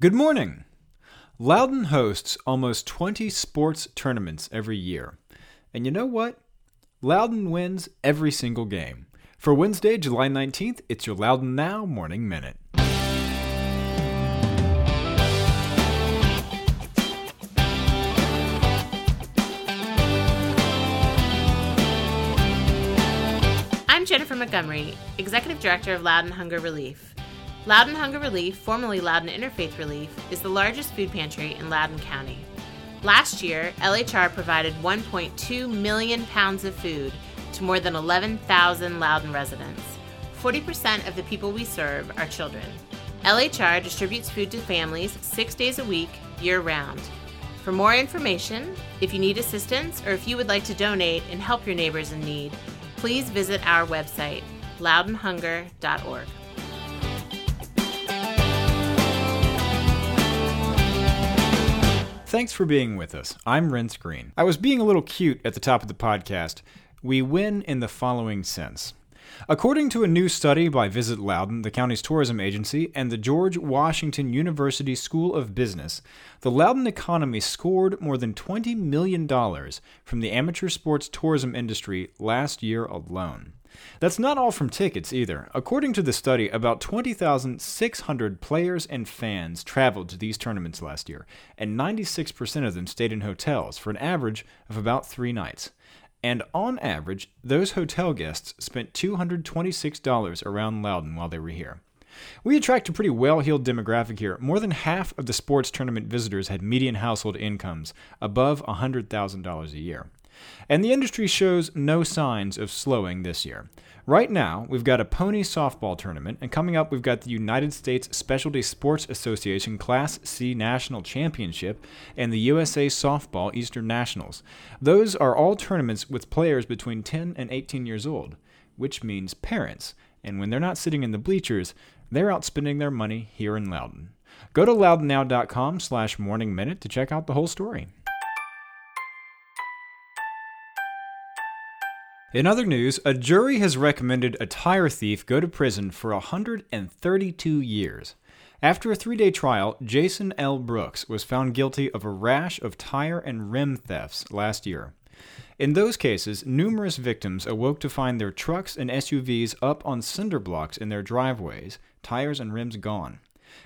Good morning. Loudoun hosts almost 20 sports tournaments every year. And you know what? Loudoun wins every single game. For Wednesday, July 19th, it's your Loudoun Now Morning Minute. I'm Jennifer Montgomery, Executive Director of Loudoun Hunger Relief. Loudoun Hunger Relief, formerly Loudoun Interfaith Relief, is the largest food pantry in Loudoun County. Last year, LHR provided 1.2 million pounds of food to more than 11,000 Loudoun residents. 40% of the people we serve are children. LHR distributes food to families six days a week, year round. For more information, if you need assistance, or if you would like to donate and help your neighbors in need, please visit our website, loudounhunger.org. Thanks for being with us. I'm Renss Greene. I was being a little cute at the top of the podcast. We win in the following sense. According to a new study by Visit Loudoun, the county's tourism agency, and the George Washington University School of Business, the Loudoun economy scored more than $20 million from the amateur sports tourism industry last year alone. That's not all from tickets either. According to the study, about 20,600 players and fans traveled to these tournaments last year, and 96% of them stayed in hotels for an average of about three nights. And on average, those hotel guests spent $226 around Loudoun while they were here. We attract a pretty well heeled demographic here. More than half of the sports tournament visitors had median household incomes above $100,000 a year. And the industry shows no signs of slowing this year. Right now, we've got a pony softball tournament, and coming up, we've got the United States Specialty Sports Association Class C National Championship and the USA Softball Eastern Nationals. Those are all tournaments with players between 10 and 18 years old, which means parents. And when they're not sitting in the bleachers, they're out spending their money here in Loudoun. Go to loudounnow.com slash morning minute to check out the whole story. In other news, a jury has recommended a tire thief go to prison for 132 years. After a three day trial, Jason L. Brooks was found guilty of a rash of tire and rim thefts last year. In those cases, numerous victims awoke to find their trucks and SUVs up on cinder blocks in their driveways, tires and rims gone.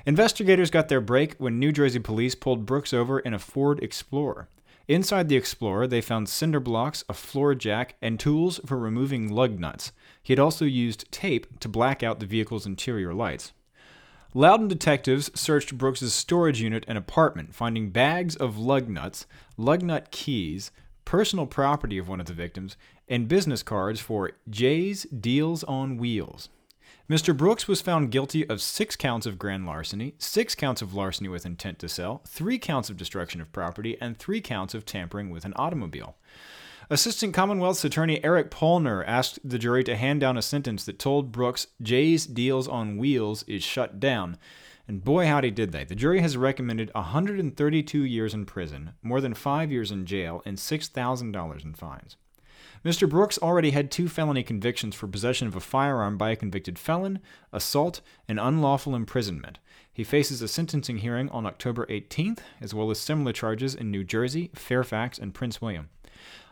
Investigators got their break when New Jersey police pulled Brooks over in a Ford Explorer. Inside the Explorer, they found cinder blocks, a floor jack, and tools for removing lug nuts. He had also used tape to black out the vehicle's interior lights. Loudoun detectives searched Brooks's storage unit and apartment, finding bags of lug nuts, lug nut keys, personal property of one of the victims, and business cards for Jay's Deals on Wheels. Mr. Brooks was found guilty of six counts of grand larceny, six counts of larceny with intent to sell, three counts of destruction of property, and three counts of tampering with an automobile. Assistant Commonwealth's Attorney Eric Polner asked the jury to hand down a sentence that told Brooks Jay's deals on wheels is shut down. And boy, howdy did they. The jury has recommended 132 years in prison, more than five years in jail, and $6,000 in fines. Mr. Brooks already had two felony convictions for possession of a firearm by a convicted felon, assault, and unlawful imprisonment. He faces a sentencing hearing on October 18th, as well as similar charges in New Jersey, Fairfax, and Prince William.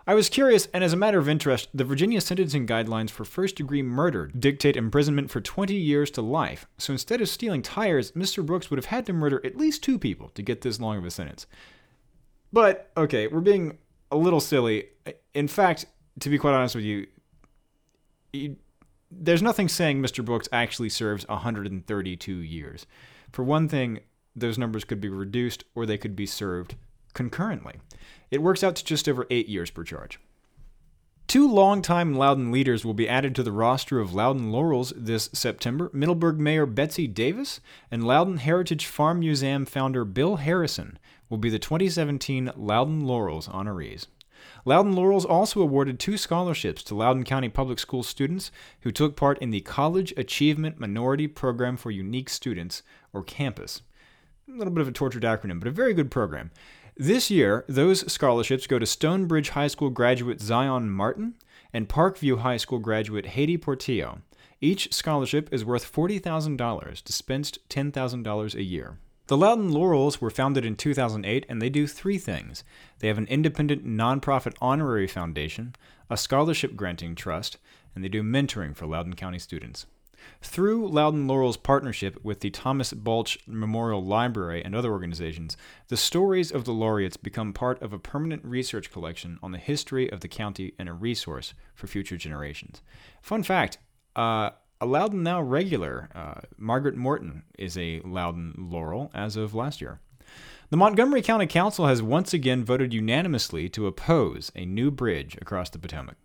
I was curious, and as a matter of interest, the Virginia sentencing guidelines for first degree murder dictate imprisonment for 20 years to life. So instead of stealing tires, Mr. Brooks would have had to murder at least two people to get this long of a sentence. But, okay, we're being a little silly. In fact, to be quite honest with you, he, there's nothing saying Mr. Brooks actually serves 132 years. For one thing, those numbers could be reduced or they could be served concurrently. It works out to just over eight years per charge. Two longtime Loudoun leaders will be added to the roster of Loudoun Laurels this September Middleburg Mayor Betsy Davis and Loudoun Heritage Farm Museum founder Bill Harrison will be the 2017 Loudoun Laurels honorees. Loudoun Laurels also awarded two scholarships to Loudoun County Public School students who took part in the College Achievement Minority Program for Unique Students, or CAMPUS. A little bit of a tortured acronym, but a very good program. This year, those scholarships go to Stonebridge High School graduate Zion Martin and Parkview High School graduate Haiti Portillo. Each scholarship is worth $40,000, dispensed $10,000 a year. The Loudoun Laurels were founded in 2008 and they do three things. They have an independent nonprofit honorary foundation, a scholarship granting trust, and they do mentoring for Loudoun County students. Through Loudoun Laurel's partnership with the Thomas Balch Memorial Library and other organizations, the stories of the laureates become part of a permanent research collection on the history of the county and a resource for future generations. Fun fact uh, a Loudoun Now regular, uh, Margaret Morton, is a Loudoun Laurel as of last year. The Montgomery County Council has once again voted unanimously to oppose a new bridge across the Potomac.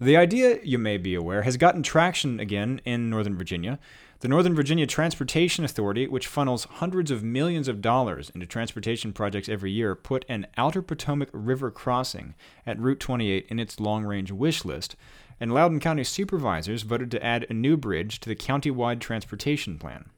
The idea, you may be aware, has gotten traction again in Northern Virginia. The Northern Virginia Transportation Authority, which funnels hundreds of millions of dollars into transportation projects every year, put an Outer Potomac River crossing at Route 28 in its long range wish list, and Loudoun County supervisors voted to add a new bridge to the county-wide transportation plan.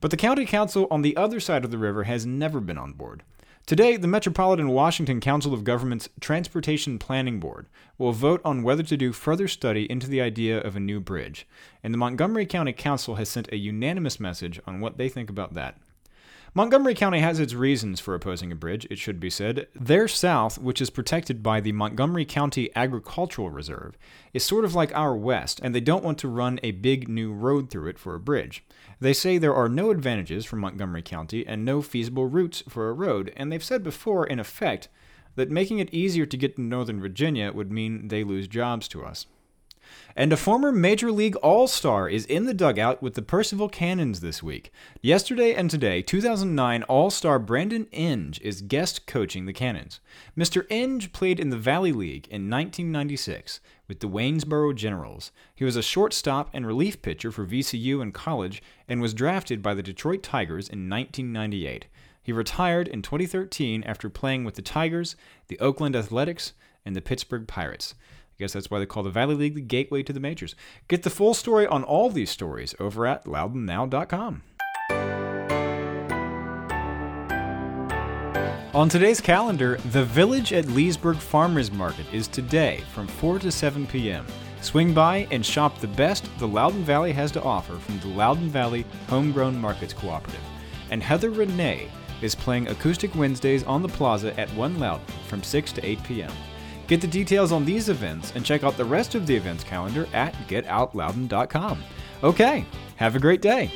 But the county council on the other side of the river has never been on board. Today, the Metropolitan Washington Council of Governments Transportation Planning Board will vote on whether to do further study into the idea of a new bridge, and the Montgomery County Council has sent a unanimous message on what they think about that. Montgomery County has its reasons for opposing a bridge, it should be said. Their south, which is protected by the Montgomery County Agricultural Reserve, is sort of like our west, and they don't want to run a big new road through it for a bridge. They say there are no advantages for Montgomery County and no feasible routes for a road, and they've said before, in effect, that making it easier to get to Northern Virginia would mean they lose jobs to us. And a former Major League All Star is in the dugout with the Purcellville Cannons this week. Yesterday and today, 2009 All Star Brandon Inge is guest coaching the Cannons. Mr. Inge played in the Valley League in 1996 with the Waynesboro Generals. He was a shortstop and relief pitcher for VCU in college and was drafted by the Detroit Tigers in 1998. He retired in 2013 after playing with the Tigers, the Oakland Athletics, and the Pittsburgh Pirates. I guess that's why they call the Valley League the gateway to the majors. Get the full story on all these stories over at loudounnow.com. On today's calendar, the Village at Leesburg Farmers Market is today from 4 to 7 p.m. Swing by and shop the best the Loudoun Valley has to offer from the Loudoun Valley Homegrown Markets Cooperative. And Heather Renee is playing Acoustic Wednesdays on the Plaza at 1 Loudoun from 6 to 8 p.m. Get the details on these events and check out the rest of the events calendar at getoutloudoun.com. Okay, have a great day.